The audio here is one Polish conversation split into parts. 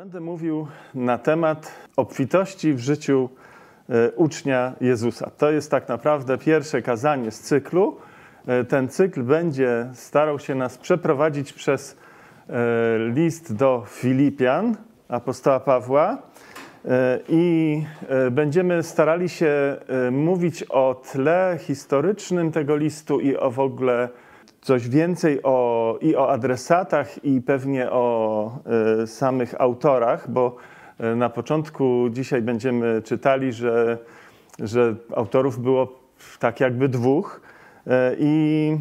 Będę mówił na temat obfitości w życiu e, ucznia Jezusa. To jest tak naprawdę pierwsze kazanie z cyklu. E, ten cykl będzie starał się nas przeprowadzić przez e, list do Filipian apostoła Pawła i będziemy starali się mówić o tle historycznym tego listu i o w ogóle coś więcej o, i o adresatach, i pewnie o y, samych autorach, bo y, na początku dzisiaj będziemy czytali, że, że autorów było tak jakby dwóch. I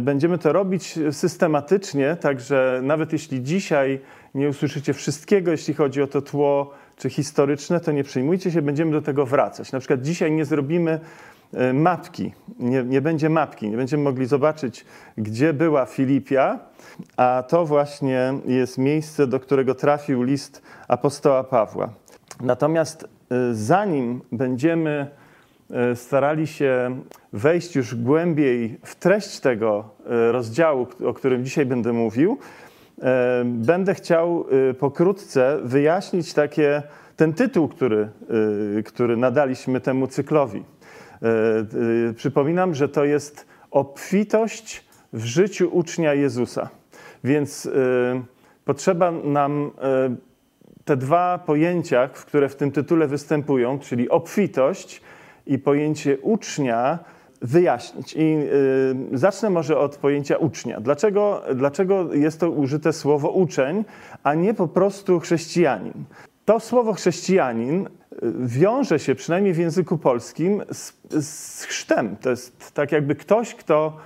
będziemy to robić systematycznie, także nawet jeśli dzisiaj nie usłyszycie wszystkiego, jeśli chodzi o to tło czy historyczne, to nie przejmujcie się, będziemy do tego wracać. Na przykład dzisiaj nie zrobimy E, mapki. Nie, nie, będzie mapki, nie będziemy mogli zobaczyć, gdzie była Filipia, a to właśnie jest miejsce, do którego trafił list apostoła Pawła. Natomiast e, zanim będziemy e, starali się wejść już głębiej w treść tego rozdziału, o którym dzisiaj będę mówił, będę chciał pokrótce wyjaśnić takie, ten tytuł, który, który nadaliśmy temu cyklowi. E, e, przypominam, że to jest obfitość w życiu ucznia Jezusa. Więc e, potrzeba nam te dwa pojęcia, które w tym tytule występują, czyli obfitość i pojęcie ucznia, wyjaśnić. I zacznę może od pojęcia ucznia. Dlaczego, dlaczego jest to użyte słowo uczeń, a nie po prostu chrześcijanin? To słowo chrześcijanin wiąże się przynajmniej w języku polskim z, z chrztem. To jest tak jakby ktoś, kto,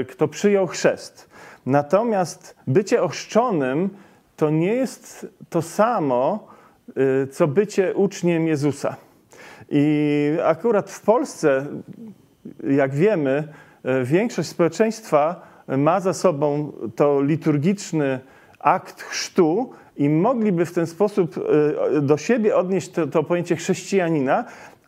e, kto przyjął chrzest. Natomiast bycie ochrzczonym to nie jest to samo, e, co bycie uczniem Jezusa. I akurat w Polsce, jak wiemy, większość społeczeństwa ma za sobą to liturgiczny akt chrztu, i mogliby w ten sposób y, do siebie odnieść to, to pojęcie chrześcijanina,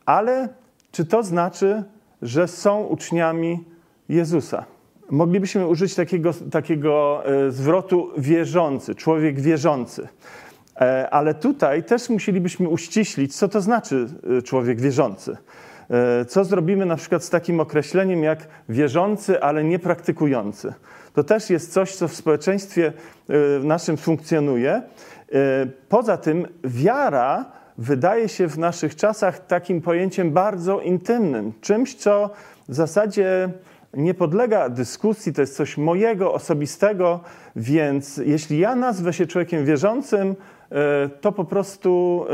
ale czy to znaczy, że są uczniami Jezusa? Moglibyśmy użyć takiego, takiego y, zwrotu wierzący, człowiek wierzący. E, ale tutaj też musielibyśmy uściślić, co to znaczy y, człowiek wierzący. E, co zrobimy na przykład z takim określeniem jak wierzący, ale nie praktykujący? To też jest coś, co w społeczeństwie e, naszym funkcjonuje. E, poza tym wiara wydaje się w naszych czasach takim pojęciem bardzo intymnym, czymś, co w zasadzie nie podlega dyskusji, to jest coś mojego, osobistego, więc jeśli ja nazwę się człowiekiem wierzącym, to po prostu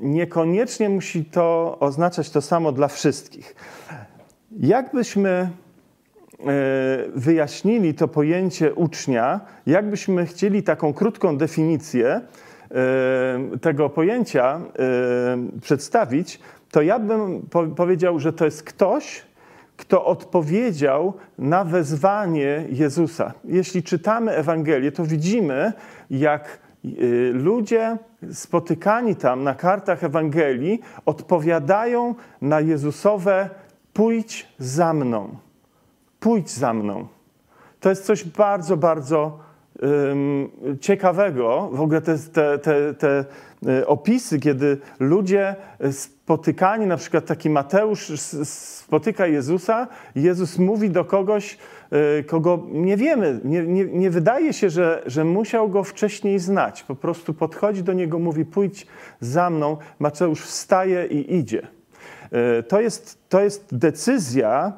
niekoniecznie musi to oznaczać to samo dla wszystkich. Jakbyśmy e, wyjaśnili to pojęcie ucznia, jakbyśmy chcieli taką krótką definicję e, tego pojęcia e, przedstawić, to ja bym powiedział, że to jest ktoś, kto odpowiedział na wezwanie Jezusa. Jeśli czytamy Ewangelię, to widzimy, jak ludzie spotykani tam na kartach Ewangelii odpowiadają na Jezusowe pójdź za mną. Pójdź za mną. To jest coś bardzo, bardzo ciekawego. W ogóle te, te, te, te y, opisy, kiedy ludzie spotykani, na przykład taki Mateusz spotyka Jezusa, Jezus mówi do kogoś, Y, kogo nie wiemy, nie, nie, nie, wydaje się, że, że musiał go wcześniej znać. Po prostu podchodzi do niego, mówi: Pójdź za mną. Mateusz wstaje i idzie. Y, to jest, to jest decyzja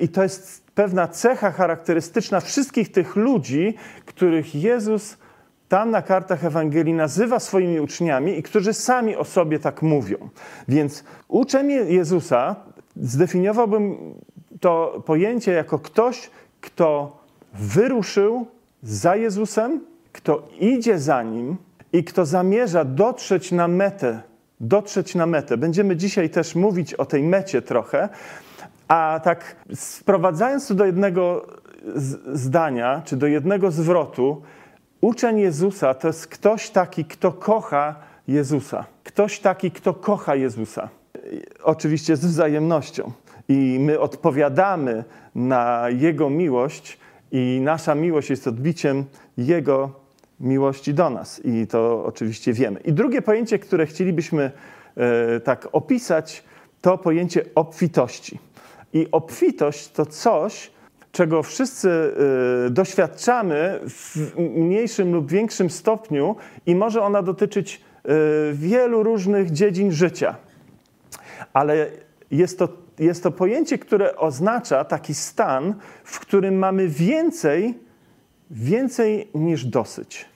i to jest pewna cecha charakterystyczna wszystkich tych ludzi, których Jezus tam na kartach Ewangelii nazywa swoimi uczniami i którzy sami o sobie tak mówią. Więc uczeń Jezusa zdefiniowałbym to pojęcie jako ktoś, kto wyruszył za Jezusem, kto idzie za nim i kto zamierza dotrzeć na metę. Dotrzeć na metę. Będziemy dzisiaj też mówić o tej mecie trochę, a tak sprowadzając to do jednego zdania, czy do jednego zwrotu, uczeń Jezusa to jest ktoś taki, kto kocha Jezusa. Ktoś taki, kto kocha Jezusa. Oczywiście z wzajemnością i my odpowiadamy na Jego miłość, i nasza miłość jest odbiciem Jego miłości do nas i to oczywiście wiemy. I drugie pojęcie, które chcielibyśmy e, tak opisać, to pojęcie obfitości. I obfitość to coś, czego wszyscy e, doświadczamy w mniejszym lub większym stopniu i może ona dotyczyć e, wielu różnych dziedzin życia. Ale jest to, jest to pojęcie, które oznacza taki stan, w którym mamy więcej więcej niż dosyć.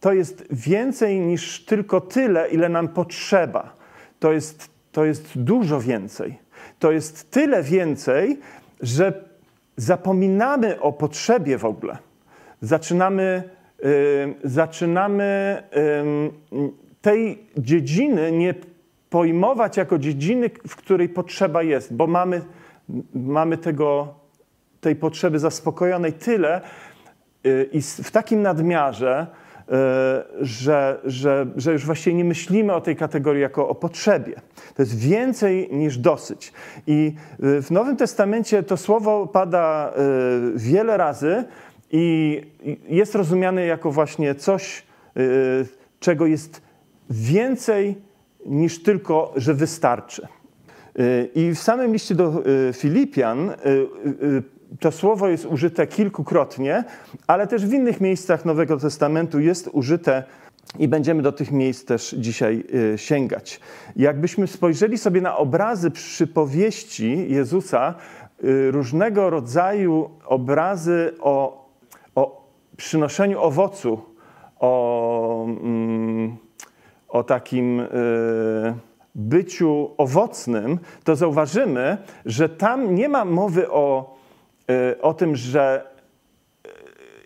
To jest więcej niż tylko tyle, ile nam potrzeba. To jest, to jest dużo więcej. To jest tyle więcej, że zapominamy o potrzebie w ogóle. Zaczynamy, yy, zaczynamy yy, tej dziedziny nie pojmować jako dziedziny, w której potrzeba jest, bo mamy, mamy tego, tej potrzeby zaspokojonej tyle, Y, i w takim nadmiarze, że, że, że już właściwie nie myślimy o tej kategorii jako o potrzebie. To jest więcej niż dosyć. I y, w Nowym Testamencie to słowo pada wiele razy i jest rozumiane jako właśnie coś, czego jest więcej niż tylko, że wystarczy. I w samym liście do Filipian to słowo jest użyte kilkukrotnie, ale też w innych miejscach Nowego Testamentu jest użyte i będziemy do tych miejsc też dzisiaj y, sięgać. Jakbyśmy spojrzeli sobie na obrazy przypowieści Jezusa, y, różnego rodzaju obrazy o, o przynoszeniu owocu, o, mm, o takim y, byciu owocnym, to zauważymy, że tam nie ma mowy o o tym, że y,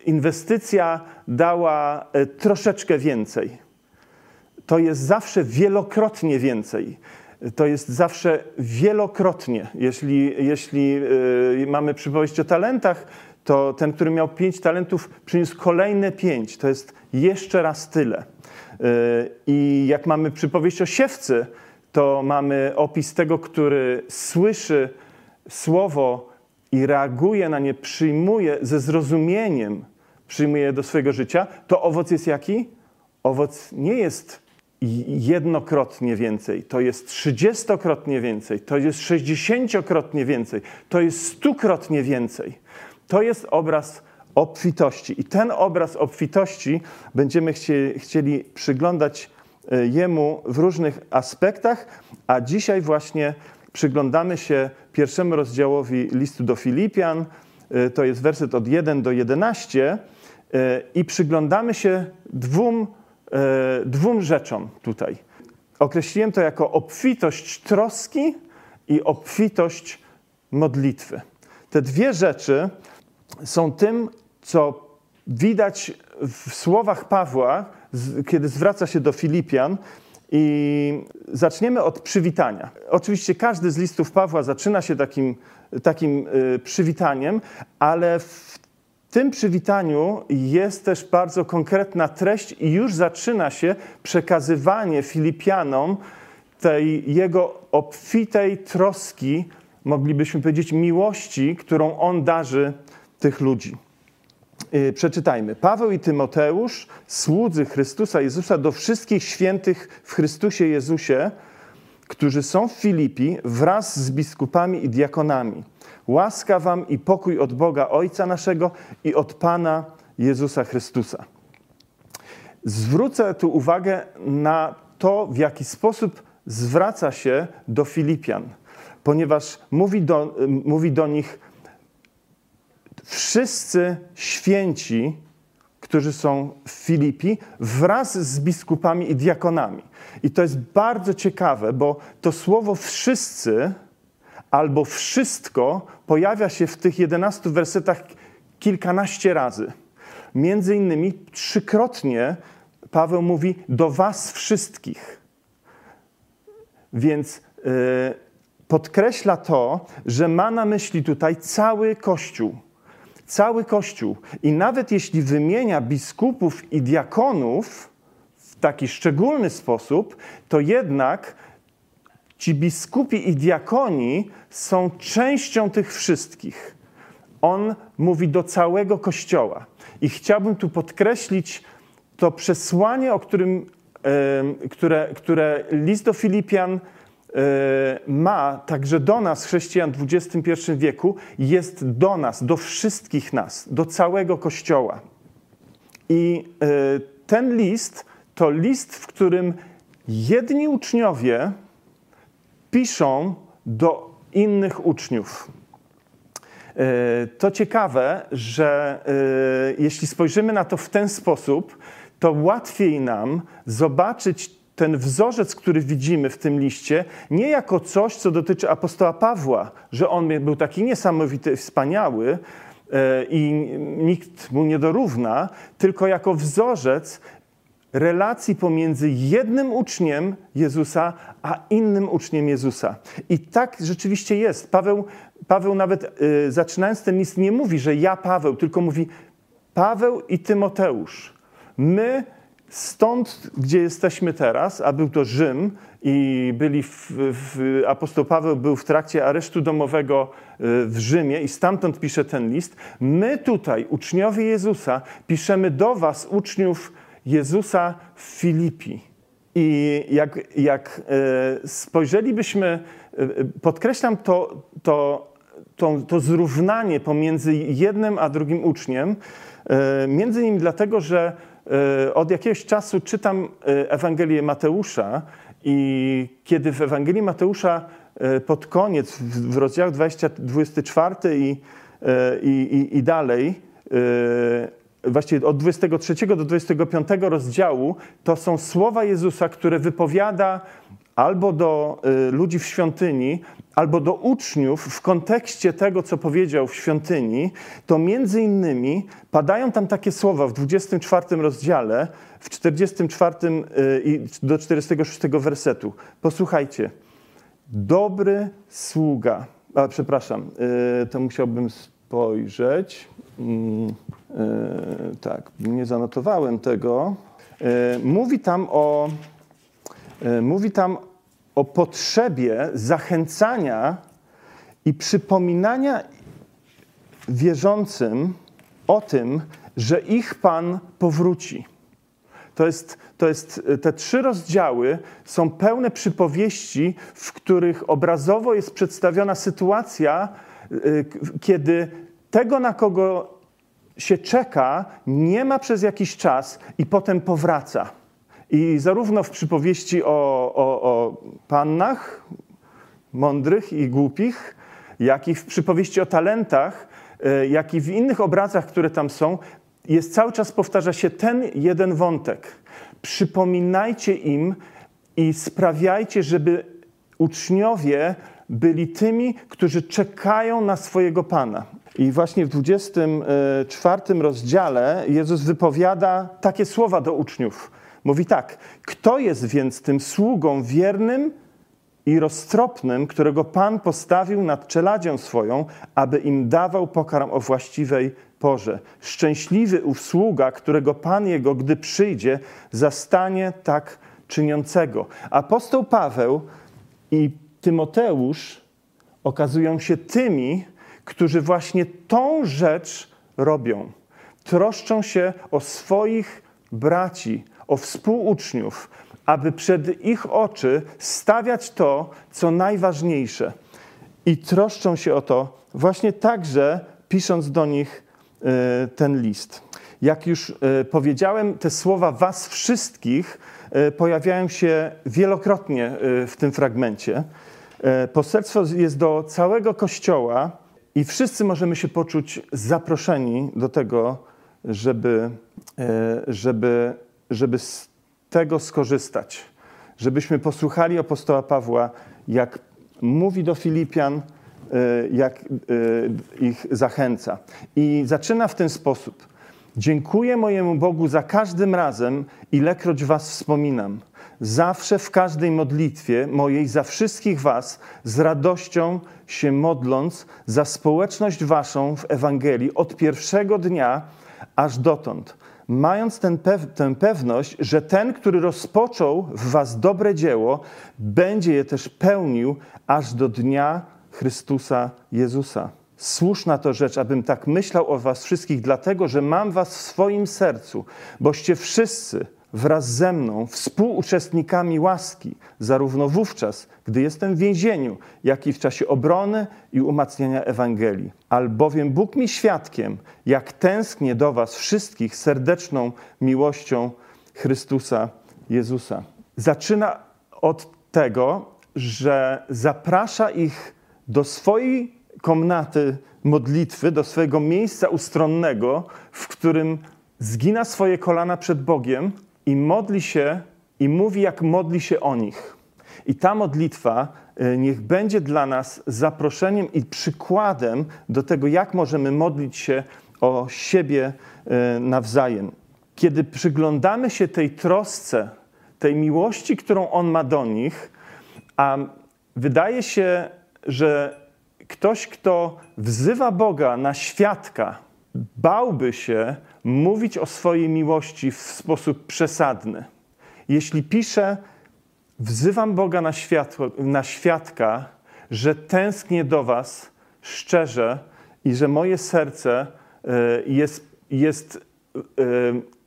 inwestycja dała y, troszeczkę więcej. To jest zawsze wielokrotnie więcej. To jest zawsze wielokrotnie. Jeśli, jeśli mamy przypowieść o talentach, to ten, który miał pięć talentów, przyniósł kolejne pięć. To jest jeszcze raz tyle. I jak mamy przypowieść o siewcy, to mamy opis tego, który słyszy słowo, i reaguje na nie, przyjmuje ze zrozumieniem, przyjmuje do swojego życia, to owoc jest jaki? Owoc nie jest jednokrotnie więcej, to jest trzydziestokrotnie więcej, to jest sześćdziesięciokrotnie więcej, to jest stukrotnie więcej. To jest obraz obfitości. I ten obraz obfitości będziemy chcieli przyglądać e, jemu w różnych aspektach, a dzisiaj właśnie przyglądamy się pierwszemu rozdziałowi listu do Filipian, y, to jest werset od 1 do 11, y, i przyglądamy się dwóm, y, dwóm rzeczom tutaj. Określiłem to jako obfitość troski i obfitość modlitwy. Te dwie rzeczy są tym, co widać w słowach Pawła, kiedy zwraca się do Filipian, i zaczniemy od przywitania. Oczywiście każdy z listów Pawła zaczyna się takim, takim y, przywitaniem, ale w tym przywitaniu jest też bardzo konkretna treść i już zaczyna się przekazywanie Filipianom tej jego obfitej troski, moglibyśmy powiedzieć miłości, którą on darzy tych ludzi. Y, przeczytajmy. Paweł i Tymoteusz, słudzy Chrystusa Jezusa, do wszystkich świętych w Chrystusie Jezusie, którzy są w Filipi, wraz z biskupami i diakonami. Łaska wam i pokój od Boga Ojca naszego i od Pana Jezusa Chrystusa. Zwrócę tu uwagę na to, w jaki sposób zwraca się do Filipian, ponieważ mówi do, mówi do nich wszyscy święci, którzy są w Filipi, wraz z biskupami i diakonami. I to jest bardzo ciekawe, bo to słowo wszyscy albo wszystko pojawia się w tych 11 wersetach kilkanaście razy. Między innymi trzykrotnie Paweł mówi do was wszystkich. Więc yy, podkreśla to, że ma na myśli tutaj cały Kościół cały Kościół. I nawet jeśli wymienia biskupów i diakonów w taki szczególny sposób, to jednak ci biskupi i diakoni są częścią tych wszystkich. On mówi do całego Kościoła. I chciałbym tu podkreślić to przesłanie, o którym, które, które list do Filipian ma także do nas, chrześcijan w XXI wieku, jest do nas, do wszystkich nas, do całego Kościoła. I ten list to list, w którym jedni uczniowie piszą do innych uczniów. E, to ciekawe, że e, jeśli spojrzymy na to w ten sposób, to łatwiej nam zobaczyć ten wzorzec, który widzimy w tym liście, nie jako coś, co dotyczy apostoła Pawła, że on był taki niesamowity, wspaniały e, i nikt mu nie dorówna, tylko jako wzorzec relacji pomiędzy jednym uczniem Jezusa, a innym uczniem Jezusa. I tak rzeczywiście jest. Paweł, Paweł nawet y, zaczynając ten list nie mówi, że ja Paweł, tylko mówi Paweł i Tymoteusz. My stąd, gdzie jesteśmy teraz, a był to Rzym i byli w, w, apostoł Paweł był w trakcie aresztu domowego y, w Rzymie i stamtąd pisze ten list. My tutaj, uczniowie Jezusa, piszemy do was, uczniów Jezusa w Filipi. I jak, jak e, spojrzelibyśmy, e, podkreślam to, to, to, to zrównanie pomiędzy jednym a drugim uczniem, e, między innymi dlatego, że od jakiegoś czasu czytam Ewangelię Mateusza i kiedy w Ewangelii Mateusza pod koniec, w rozdziałach 20, 24 i, i, i, i dalej, właściwie od 23 do 25 rozdziału, to są słowa Jezusa, które wypowiada albo do y, ludzi w świątyni, albo do uczniów w kontekście tego, co powiedział w świątyni, to między innymi padają tam takie słowa w 24 rozdziale, w 44 y, i do 46 wersetu. Posłuchajcie. Dobry sługa, a przepraszam, y, to musiałbym spojrzeć. Mm, tak, nie zanotowałem tego. Mówi tam o, mówi tam o potrzebie zachęcania i przypominania wierzącym o tym, że ich Pan powróci. To jest, to jest, te trzy rozdziały są pełne przypowieści, w których obrazowo jest przedstawiona sytuacja, kiedy tego, na kogo się czeka, nie ma przez jakiś czas i potem powraca. I zarówno w przypowieści o, o, o pannach mądrych i głupich, jak i w przypowieści o talentach, e, jak i w innych obrazach, które tam są, jest cały czas powtarza się ten jeden wątek. Przypominajcie im i sprawiajcie, żeby uczniowie byli tymi, którzy czekają na swojego Pana. I właśnie w 24 rozdziale Jezus wypowiada takie słowa do uczniów. Mówi tak: Kto jest więc tym sługą wiernym i roztropnym, którego Pan postawił nad czeladzią swoją, aby im dawał pokarm o właściwej porze? Szczęśliwy ów sługa, którego Pan jego, gdy przyjdzie, zastanie tak czyniącego. Apostoł Paweł i Tymoteusz okazują się tymi, którzy właśnie tą rzecz robią. Troszczą się o swoich braci, o współuczniów, aby przed ich oczy stawiać to, co najważniejsze. I troszczą się o to właśnie także, pisząc do nich e, ten list. Jak już e, powiedziałem, te słowa Was wszystkich e, pojawiają się wielokrotnie w tym fragmencie. Poselstwo jest do całego Kościoła i wszyscy możemy się poczuć zaproszeni do tego, żeby, żeby, żeby z tego skorzystać. Żebyśmy posłuchali apostoła Pawła, jak mówi do Filipian, e, jak e, ich zachęca. I zaczyna w ten sposób. Dziękuję mojemu Bogu za każdym razem, ilekroć was wspominam – zawsze w każdej modlitwie mojej za wszystkich Was z radością się modląc za społeczność Waszą w Ewangelii od pierwszego dnia aż dotąd, mając ten pew tę pewność, że ten, który rozpoczął w Was dobre dzieło, będzie je też pełnił aż do dnia Chrystusa Jezusa. słuszna to rzecz, abym tak myślał o was wszystkich, dlatego że mam was w swoim sercu, boście wszyscy wraz ze mną współuczestnikami łaski, zarówno wówczas, gdy jestem w więzieniu, jak i w czasie obrony i umacniania Ewangelii. Albowiem Bóg mi świadkiem, jak tęsknię do was wszystkich serdeczną miłością Chrystusa Jezusa. Zaczyna od tego, że zaprasza ich do swojej komnaty modlitwy, do swojego miejsca ustronnego, w którym zgina swoje kolana przed Bogiem i modli się i mówi, jak modli się o nich. I ta modlitwa y, niech będzie dla nas zaproszeniem i przykładem do tego, jak możemy modlić się o siebie y, nawzajem. Kiedy przyglądamy się tej trosce, tej miłości, którą On ma do nich, a wydaje się, że ktoś, kto wzywa Boga na świadka, bałby się mówić o swojej miłości w sposób przesadny. Jeśli pisze, wzywam Boga na, światło, na świadka, że tęsknię do Was szczerze i że moje serce e, jest, jest e,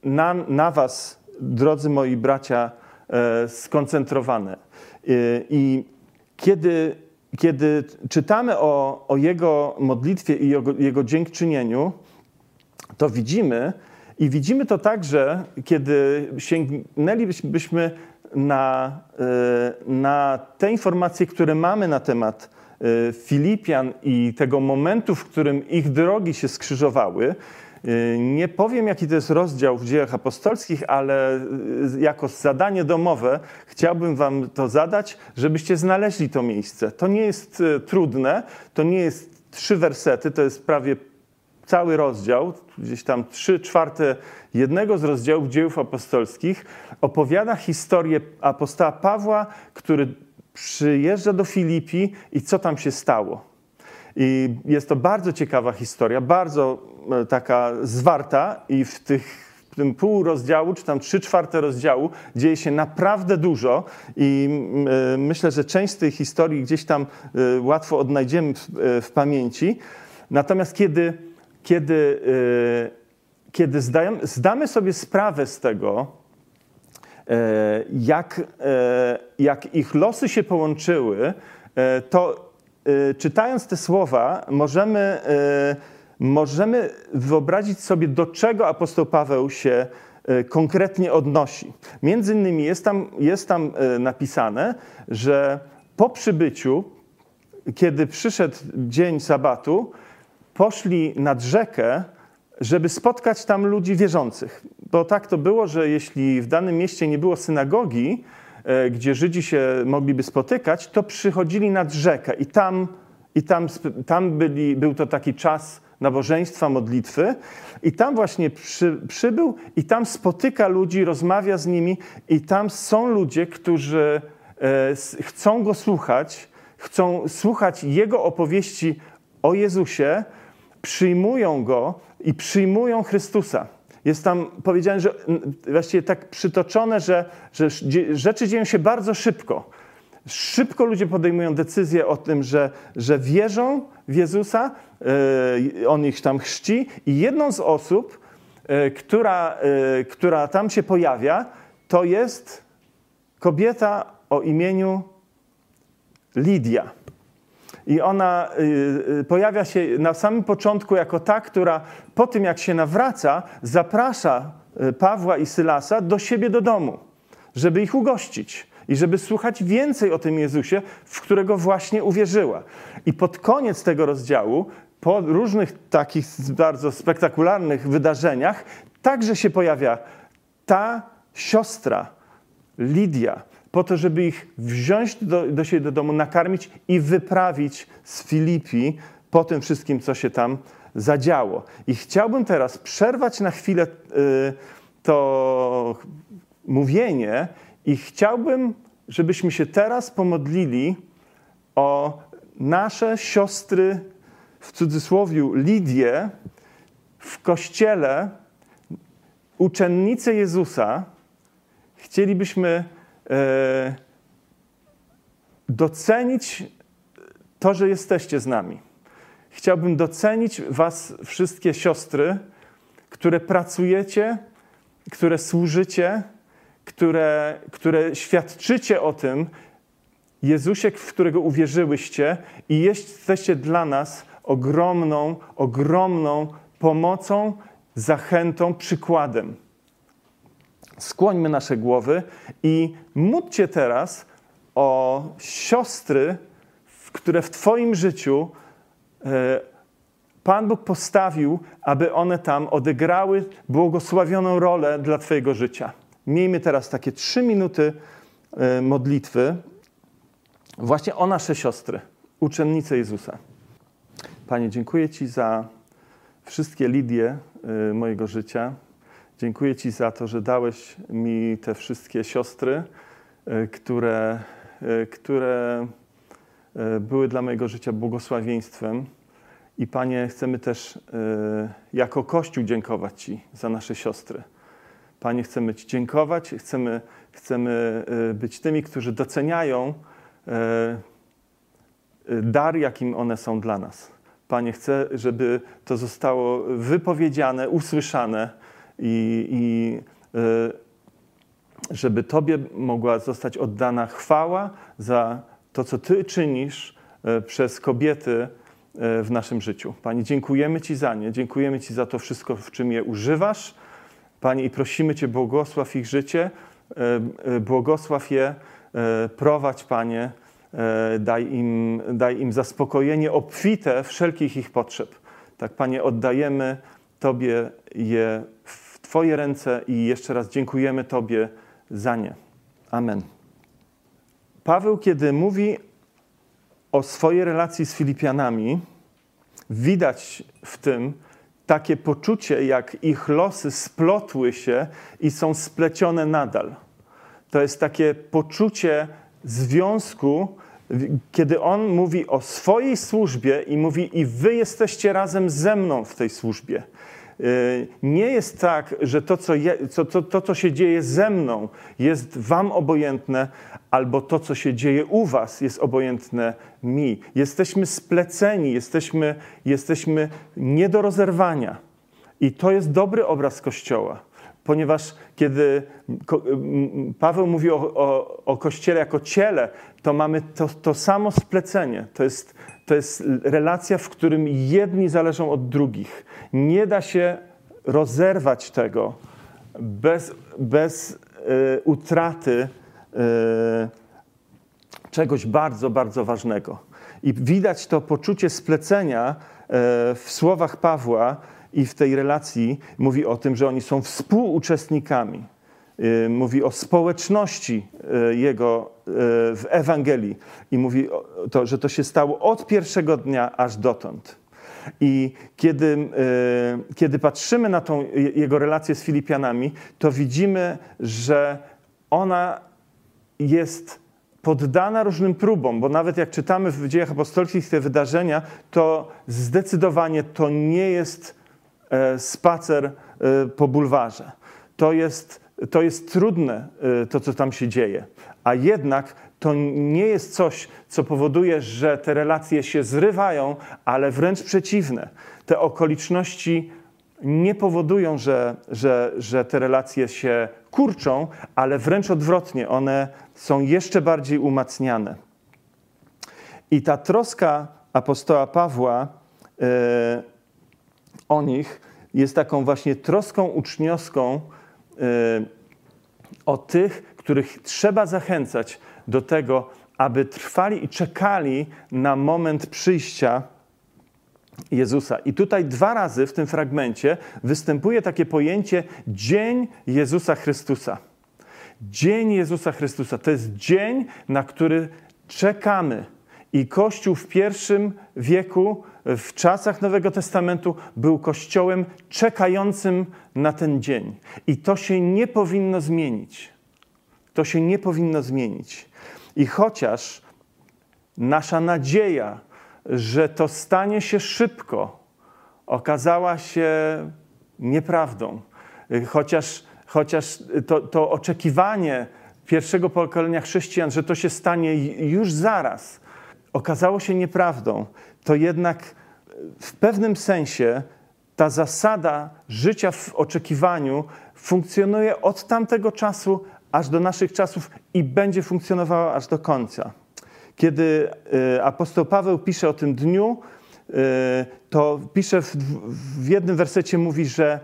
na, na Was, drodzy moi bracia, e, skoncentrowane. I kiedy, kiedy czytamy o, o Jego modlitwie i Jego, Jego dziękczynieniu, to widzimy i widzimy to także, kiedy sięgnęlibyśmy na, e, na te informacje, które mamy na temat e, Filipian i tego momentu, w którym ich drogi się skrzyżowały. E, nie powiem, jaki to jest rozdział w dziejach apostolskich, ale jako zadanie domowe chciałbym Wam to zadać, żebyście znaleźli to miejsce. To nie jest trudne, to nie jest trzy wersety, to jest prawie cały rozdział, gdzieś tam trzy czwarte jednego z rozdziałów dziejów apostolskich, opowiada historię apostoła Pawła, który przyjeżdża do Filipi i co tam się stało. I jest to bardzo ciekawa historia, bardzo e, taka zwarta i w tych w tym pół rozdziału, czy tam trzy czwarte rozdziału dzieje się naprawdę dużo i y, myślę, że część z tej historii gdzieś tam y, łatwo odnajdziemy w, w pamięci. Natomiast kiedy kiedy, y, kiedy zdamy sobie sprawę z tego, e, jak, e, jak ich losy się połączyły, to czytając te słowa, możemy, możemy wyobrazić sobie, do czego apostoł Paweł się konkretnie odnosi. Między innymi jest tam, jest tam napisane, że po przybyciu, kiedy przyszedł dzień sabatu, poszli nad rzekę, żeby spotkać tam ludzi wierzących. Bo tak to było, że jeśli w danym mieście nie było synagogi, e, gdzie Żydzi się mogliby spotykać, to przychodzili nad rzekę i tam, i tam, tam byli, był to taki czas nabożeństwa, modlitwy. I tam właśnie przy, przybył i tam spotyka ludzi, rozmawia z nimi i tam są ludzie, którzy e, chcą go słuchać, chcą słuchać jego opowieści o Jezusie, przyjmują Go i przyjmują Chrystusa. Jest tam powiedziane, że właściwie tak przytoczone, że, że rzeczy dzieją się bardzo szybko. Szybko ludzie podejmują decyzję o tym, że, że wierzą w Jezusa, yy, on ich tam chrzci i jedną z osób, yy, która, yy, która tam się pojawia, to jest kobieta o imieniu Lidia. I ona y, y, pojawia się na samym początku jako ta, która po tym jak się nawraca, zaprasza y, Pawła i Sylasa do siebie do domu, żeby ich ugościć i żeby słuchać więcej o tym Jezusie, w którego właśnie uwierzyła. I pod koniec tego rozdziału, po różnych takich bardzo spektakularnych wydarzeniach, także się pojawia ta siostra, Lidia, po to, żeby ich wziąć do, do siebie do domu, nakarmić i wyprawić z Filipi po tym wszystkim, co się tam zadziało. I chciałbym teraz przerwać na chwilę y, to mówienie i chciałbym, żebyśmy się teraz pomodlili o nasze siostry, w cudzysłowie Lidię, w kościele, uczennice Jezusa. Chcielibyśmy docenić to, że jesteście z nami. chciałbym docenić Was, wszystkie siostry, które pracujecie, które służycie, które, które świadczycie o tym, Jezusie, w którego uwierzyłyście i jesteście dla nas ogromną, ogromną pomocą, zachętą, przykładem. Skłońmy nasze głowy i módlcie teraz o siostry, które w Twoim życiu e, Pan Bóg postawił, aby one tam odegrały błogosławioną rolę dla Twojego życia. Miejmy teraz takie trzy minuty e, modlitwy właśnie o nasze siostry, uczennice Jezusa. Panie, dziękuję Ci za wszystkie Lidie y, mojego życia. Dziękuję Ci za to, że dałeś mi te wszystkie siostry, y, które, y, które były dla mojego życia błogosławieństwem. I Panie, chcemy też jako Kościół dziękować Ci za nasze siostry. Panie, chcemy Ci dziękować, chcemy, chcemy być tymi, którzy doceniają dar, jakim one są dla nas. Panie, chcę, żeby to zostało wypowiedziane, usłyszane i, i y, żeby Tobie mogła zostać oddana chwała za to, co Ty czynisz y, przez kobiety y, w naszym życiu. Panie, dziękujemy Ci za nie, dziękujemy Ci za to wszystko, w czym je używasz. Panie, i prosimy Cię, błogosław ich życie, błogosław je, prowadź, Panie, E, daj im, daj im zaspokojenie obfite wszelkich ich potrzeb. Tak, Panie, oddajemy Tobie je w Twoje ręce i jeszcze raz dziękujemy Tobie za nie. Amen. Paweł, kiedy mówi o swojej relacji z Filipianami, widać w tym takie poczucie, jak ich losy splotły się i są splecione nadal. To jest takie poczucie związku, kiedy on mówi o swojej służbie i mówi, i wy jesteście razem ze mną w tej służbie. Y, nie jest tak, że to co, je, co, to, to, co się dzieje ze mną, jest wam obojętne, albo to, co się dzieje u was, jest obojętne mi. Jesteśmy spleceni, jesteśmy, jesteśmy nie do rozerwania. I to jest dobry obraz Kościoła ponieważ kiedy Paweł mówi o, o, o, Kościele jako ciele, to mamy to, to samo splecenie. To jest, to jest relacja, w którym jedni zależą od drugich. Nie da się rozerwać tego bez, bez y, utraty y, czegoś bardzo, bardzo ważnego. I widać to poczucie splecenia y, w słowach Pawła, i w tej relacji mówi o tym, że oni są współuczestnikami. Y, mówi o społeczności y, jego w Ewangelii i mówi to, że to się stało od pierwszego dnia aż dotąd. I kiedy, kiedy patrzymy na tą jego relację z Filipianami, to widzimy, że ona jest poddana różnym próbom, bo nawet jak czytamy w dziejach apostolskich te wydarzenia, to zdecydowanie to nie jest E, spacer e, po bulwarze. To jest, to jest trudne, e, to co tam się dzieje. A jednak to nie jest coś, co powoduje, że te relacje się zrywają, ale wręcz przeciwne. Te okoliczności nie powodują, że, że, że te relacje się kurczą, ale wręcz odwrotnie, one są jeszcze bardziej umacniane. I ta troska apostoła Pawła, o nich jest taką właśnie troską uczniowską y, o tych, których trzeba zachęcać do tego, aby trwali i czekali na moment przyjścia Jezusa. I tutaj dwa razy w tym fragmencie występuje takie pojęcie Dzień Jezusa Chrystusa. Dzień Jezusa Chrystusa to jest dzień, na który czekamy. I Kościół w pierwszym wieku w czasach Nowego Testamentu był kościołem czekającym na ten dzień. I to się nie powinno zmienić. To się nie powinno zmienić. I chociaż nasza nadzieja, że to stanie się szybko, okazała się nieprawdą, chociaż, chociaż to, to oczekiwanie pierwszego pokolenia chrześcijan, że to się stanie już zaraz, okazało się nieprawdą, to jednak w pewnym sensie ta zasada życia w oczekiwaniu funkcjonuje od tamtego czasu aż do naszych czasów i będzie funkcjonowała aż do końca. Kiedy y, apostoł Paweł pisze o tym dniu, y, to pisze w, w jednym wersecie mówi, że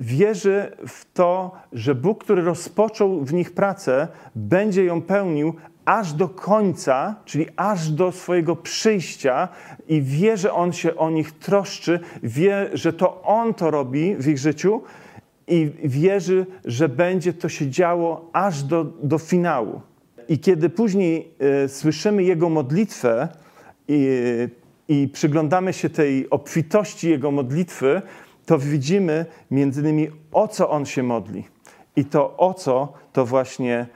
wierzy w to, że Bóg, który rozpoczął w nich pracę, będzie ją pełnił aż do końca, czyli aż do swojego przyjścia, i wie, że On się o nich troszczy, wie, że to On to robi w ich życiu i wierzy, że będzie to się działo aż do, do finału. I kiedy później y, słyszymy Jego modlitwę i, i przyglądamy się tej obfitości Jego modlitwy, to widzimy między innymi o co On się modli. I to o co to właśnie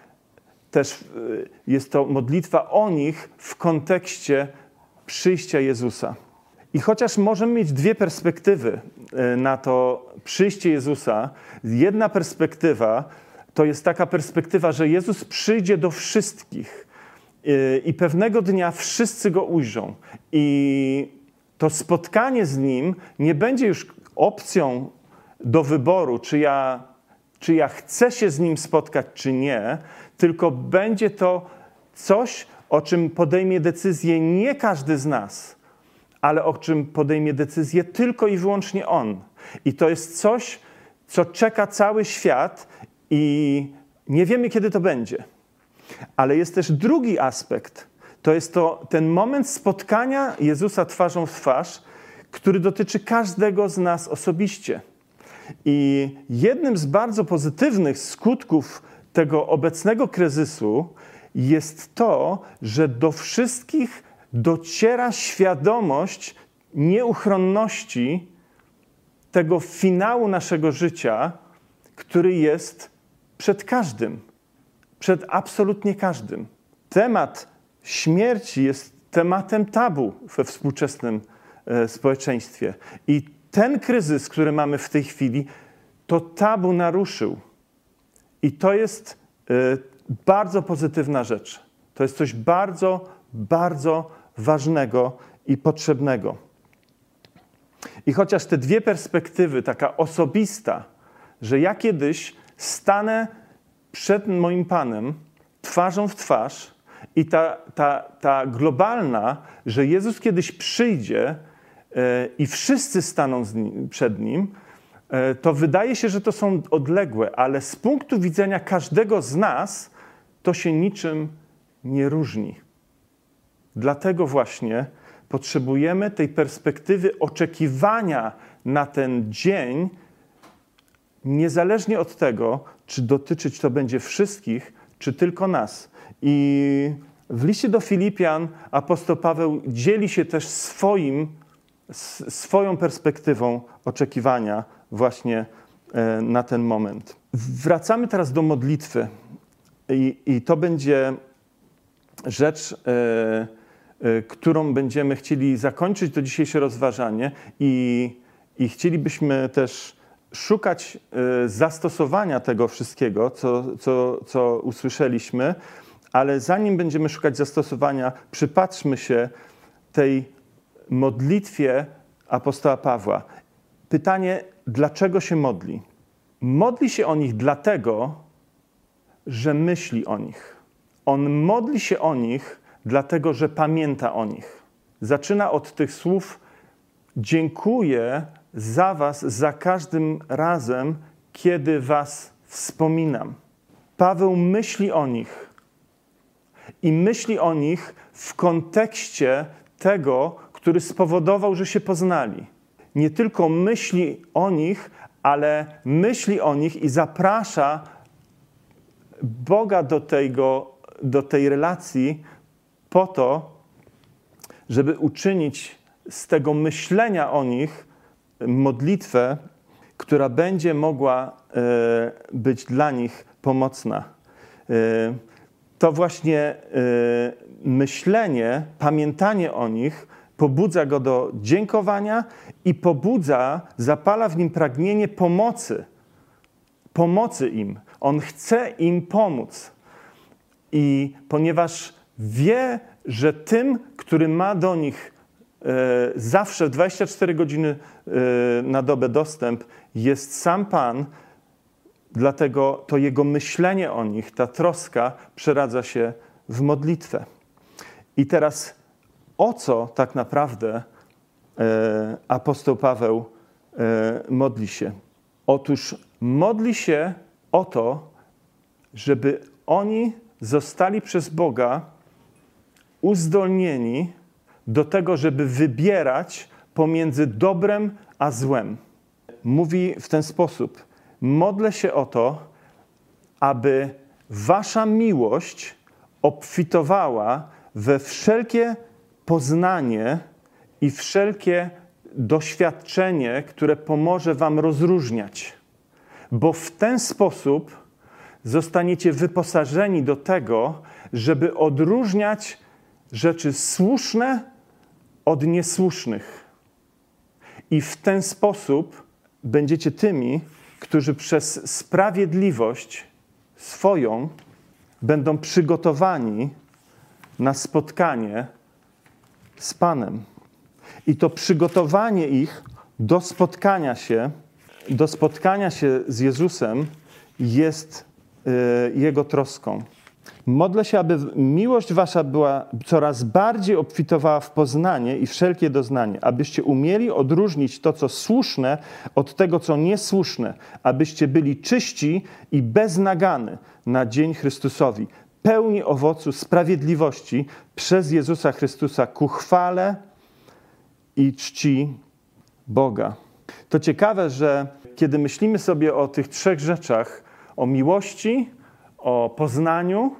też y, jest to modlitwa o nich w kontekście przyjścia Jezusa. I chociaż możemy mieć dwie perspektywy y, na to przyjście Jezusa, jedna perspektywa to jest taka perspektywa, że Jezus przyjdzie do wszystkich y, i pewnego dnia wszyscy go ujrzą. I to spotkanie z nim nie będzie już opcją do wyboru, czy ja, czy ja chcę się z nim spotkać, czy nie, tylko będzie to coś, o czym podejmie decyzję nie każdy z nas, ale o czym podejmie decyzję tylko i wyłącznie on. I to jest coś, co czeka cały świat i nie wiemy, kiedy to będzie. Ale jest też drugi aspekt. To jest to ten moment spotkania Jezusa twarzą w twarz, który dotyczy każdego z nas osobiście. I jednym z bardzo pozytywnych skutków tego obecnego kryzysu jest to, że do wszystkich dociera świadomość nieuchronności tego finału naszego życia, który jest przed każdym, przed absolutnie każdym. Temat śmierci jest tematem tabu we współczesnym e, społeczeństwie. I ten kryzys, który mamy w tej chwili, to tabu naruszył. I to jest e, bardzo pozytywna rzecz. To jest coś bardzo, bardzo ważnego i potrzebnego. I chociaż te dwie perspektywy, taka osobista, że ja kiedyś stanę przed moim Panem twarzą w twarz, i ta, ta, ta globalna, że Jezus kiedyś przyjdzie i wszyscy staną nim, przed Nim, e, to wydaje się, że to są odległe, ale z punktu widzenia każdego z nas to się niczym nie różni. Dlatego właśnie potrzebujemy tej perspektywy oczekiwania na ten dzień, niezależnie od tego, czy dotyczyć to będzie wszystkich, czy tylko nas. I w liście do Filipian apostoł Paweł dzieli się też swoim, swoją perspektywą oczekiwania właśnie e, na ten moment. Wracamy teraz do modlitwy. I, i to będzie rzecz, e, e, którą będziemy chcieli zakończyć to dzisiejsze rozważanie. I, i chcielibyśmy też szukać zastosowania tego wszystkiego, co, co, co usłyszeliśmy ale zanim będziemy szukać zastosowania, przypatrzmy się tej modlitwie apostoła Pawła. Pytanie, dlaczego się modli? Modli się o nich dlatego, że myśli o nich. On modli się o nich dlatego, że pamięta o nich. Zaczyna od tych słów: Dziękuję za Was za każdym razem, kiedy Was wspominam. Paweł myśli o nich i myśli o nich w kontekście tego, który spowodował, że się poznali. Nie tylko myśli o nich, ale myśli o nich i zaprasza Boga do, tego, do tej relacji po to, żeby uczynić z tego myślenia o nich modlitwę, która będzie mogła e, być dla nich pomocna. E, to właśnie y, myślenie, pamiętanie o nich pobudza go do dziękowania i pobudza, zapala w nim pragnienie pomocy. Pomocy im. On chce im pomóc. I ponieważ wie, że tym, który ma do nich zawsze 24 godziny na dobę dostęp, jest sam Pan, dlatego to Jego myślenie o nich, ta troska przeradza się w modlitwę. I teraz o co tak naprawdę apostoł Paweł modli się? Otóż modli się o to, żeby oni zostali przez Boga uzdolnieni do tego, żeby wybierać pomiędzy dobrem a złem. Mówi w ten sposób: Modlę się o to, aby wasza miłość obfitowała we wszelkie poznanie i wszelkie doświadczenie, które pomoże wam rozróżniać. Bo w ten sposób zostaniecie wyposażeni do tego, żeby odróżniać rzeczy słuszne od niesłusznych. I w ten sposób będziecie tymi, którzy przez sprawiedliwość swoją będą przygotowani na spotkanie z Panem. I to przygotowanie ich do spotkania się, do spotkania się z Jezusem jest y, Jego troską. Modlę się, aby miłość wasza była coraz bardziej obfitowała w poznanie i wszelkie doznanie, abyście umieli odróżnić to, co słuszne, od tego, co niesłuszne, abyście byli czyści i beznagany na dzień Chrystusowi, pełni owocu sprawiedliwości przez Jezusa Chrystusa ku chwale i czci Boga. To ciekawe, że kiedy myślimy sobie o tych trzech rzeczach, o miłości, o poznaniu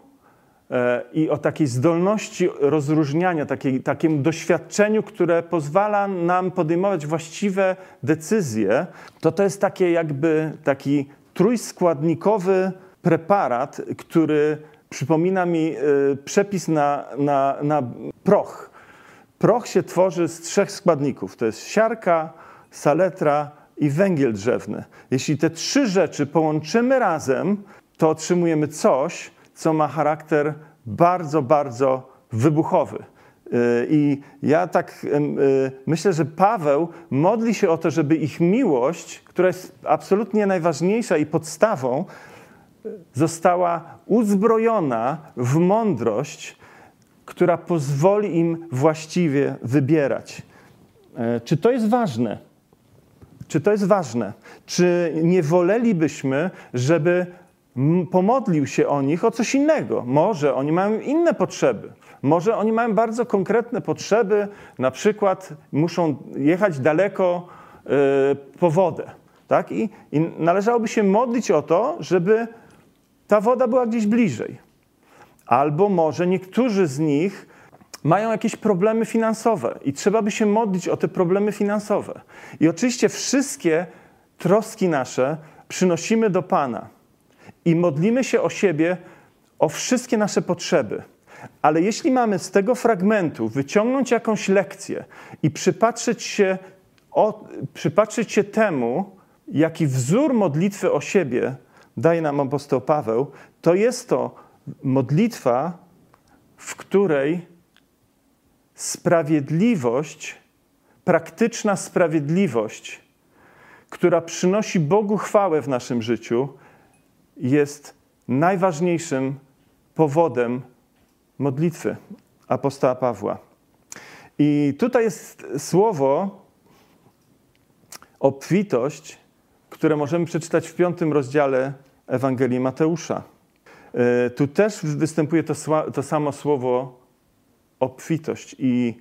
e, i o takiej zdolności rozróżniania, takiej, takim doświadczeniu, które pozwala nam podejmować właściwe decyzje, to to jest takie jakby taki trójskładnikowy preparat, który przypomina mi e, przepis na, na, na proch. Proch się tworzy z trzech składników. To jest siarka, saletra i węgiel drzewny. Jeśli te trzy rzeczy połączymy razem, to otrzymujemy coś, co ma charakter bardzo, bardzo wybuchowy. Y, I ja tak y, myślę, że Paweł modli się o to, żeby ich miłość, która jest absolutnie najważniejsza i podstawą, została uzbrojona w mądrość, która pozwoli im właściwie wybierać. E, czy to jest ważne? Czy to jest ważne? Czy nie wolelibyśmy, żeby pomodlił się o nich o coś innego? Może oni mają inne potrzeby. Może oni mają bardzo konkretne potrzeby, na przykład muszą jechać daleko yy, po wodę. Tak? I, I należałoby się modlić o to, żeby ta woda była gdzieś bliżej. Albo może niektórzy z nich mają jakieś problemy finansowe i trzeba by się modlić o te problemy finansowe. I oczywiście wszystkie troski nasze przynosimy do Pana i modlimy się o siebie, o wszystkie nasze potrzeby. Ale jeśli mamy z tego fragmentu wyciągnąć jakąś lekcję i przypatrzyć się, o, się temu, jaki wzór modlitwy o siebie daje nam apostoł Paweł, to jest to modlitwa, w której sprawiedliwość, praktyczna sprawiedliwość, która przynosi Bogu chwałę w naszym życiu, jest najważniejszym powodem modlitwy apostoła Pawła. I tutaj jest słowo obfitość, które możemy przeczytać w piątym rozdziale Ewangelii Mateusza. E, tu też występuje to, to samo słowo obfitość. I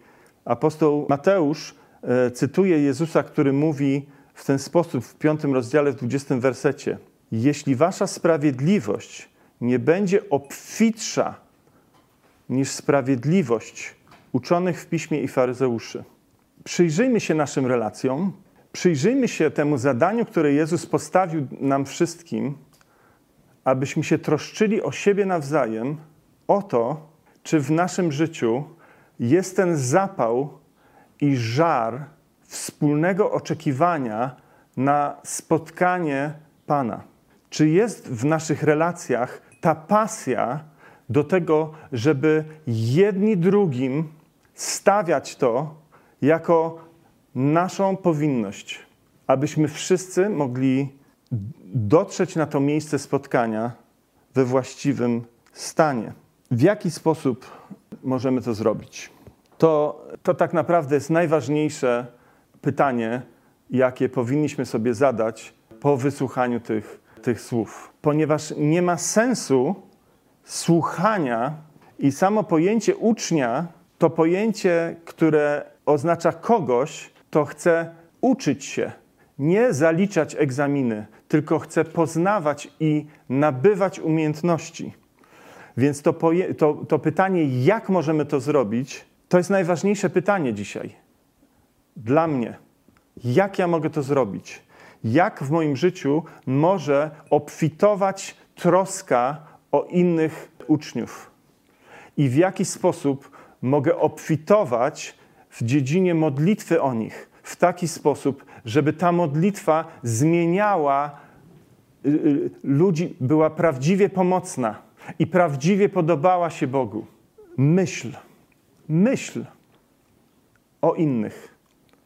apostoł Mateusz e, cytuje Jezusa, który mówi w ten sposób w piątym rozdziale, w dwudziestym wersecie. Jeśli wasza sprawiedliwość nie będzie obfitsza niż sprawiedliwość uczonych w piśmie i faryzeuszy. Przyjrzyjmy się naszym relacjom, przyjrzyjmy się temu zadaniu, które Jezus postawił nam wszystkim, abyśmy się troszczyli o siebie nawzajem, o to, czy w naszym życiu jest ten zapał i żar wspólnego oczekiwania na spotkanie Pana? Czy jest w naszych relacjach ta pasja do tego, żeby jedni drugim stawiać to jako naszą powinność, abyśmy wszyscy mogli dotrzeć na to miejsce spotkania we właściwym stanie. W jaki sposób możemy to zrobić? To, to tak naprawdę jest najważniejsze pytanie, jakie powinniśmy sobie zadać po wysłuchaniu tych, tych słów, ponieważ nie ma sensu słuchania i samo pojęcie ucznia to pojęcie, które oznacza kogoś, kto chce uczyć się, nie zaliczać egzaminy, tylko chce poznawać i nabywać umiejętności. Więc to, to, to pytanie, jak możemy to zrobić, to jest najważniejsze pytanie dzisiaj. Dla mnie. Jak ja mogę to zrobić? Jak w moim życiu może obfitować troska o innych uczniów? I w jaki sposób mogę obfitować w dziedzinie modlitwy o nich w taki sposób, żeby ta modlitwa zmieniała y, y, ludzi, była prawdziwie pomocna i prawdziwie podobała się Bogu. Myśl, myśl o innych.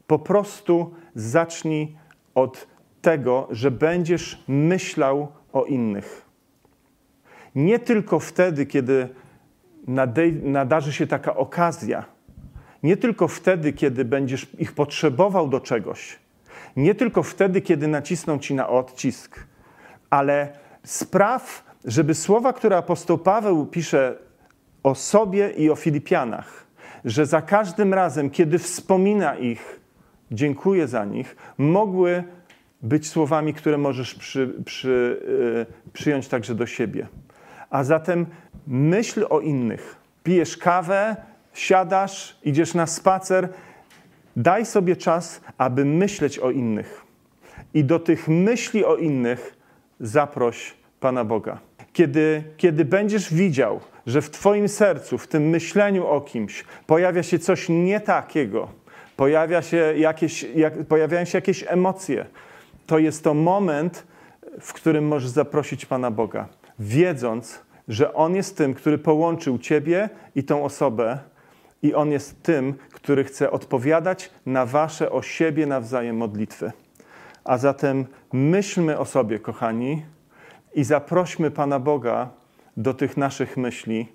Po prostu zacznij od tego, że będziesz myślał o innych. Nie tylko wtedy, kiedy nadarzy się taka okazja, nie tylko wtedy, kiedy będziesz ich potrzebował do czegoś, nie tylko wtedy, kiedy nacisną ci na odcisk, ale spraw, żeby słowa, które apostoł Paweł pisze o sobie i o Filipianach, że za każdym razem, kiedy wspomina ich, dziękuję za nich, mogły być słowami, które możesz przy, przy, yy, przyjąć także do siebie. A zatem myśl o innych. Pijesz kawę, siadasz, idziesz na spacer. Daj sobie czas, aby myśleć o innych. I do tych myśli o innych zaproś Pana Boga. Kiedy, kiedy będziesz widział, że w Twoim sercu, w tym myśleniu o kimś pojawia się coś nie takiego, pojawia się jakieś, jak, pojawiają się jakieś emocje, to jest to moment, w którym możesz zaprosić Pana Boga, wiedząc, że On jest tym, który połączył Ciebie i tą osobę, i On jest tym, który chce odpowiadać na Wasze o siebie nawzajem modlitwy. A zatem myślmy o sobie, kochani, i zaprośmy Pana Boga do tych naszych myśli,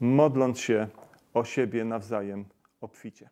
modląc się o siebie nawzajem obficie.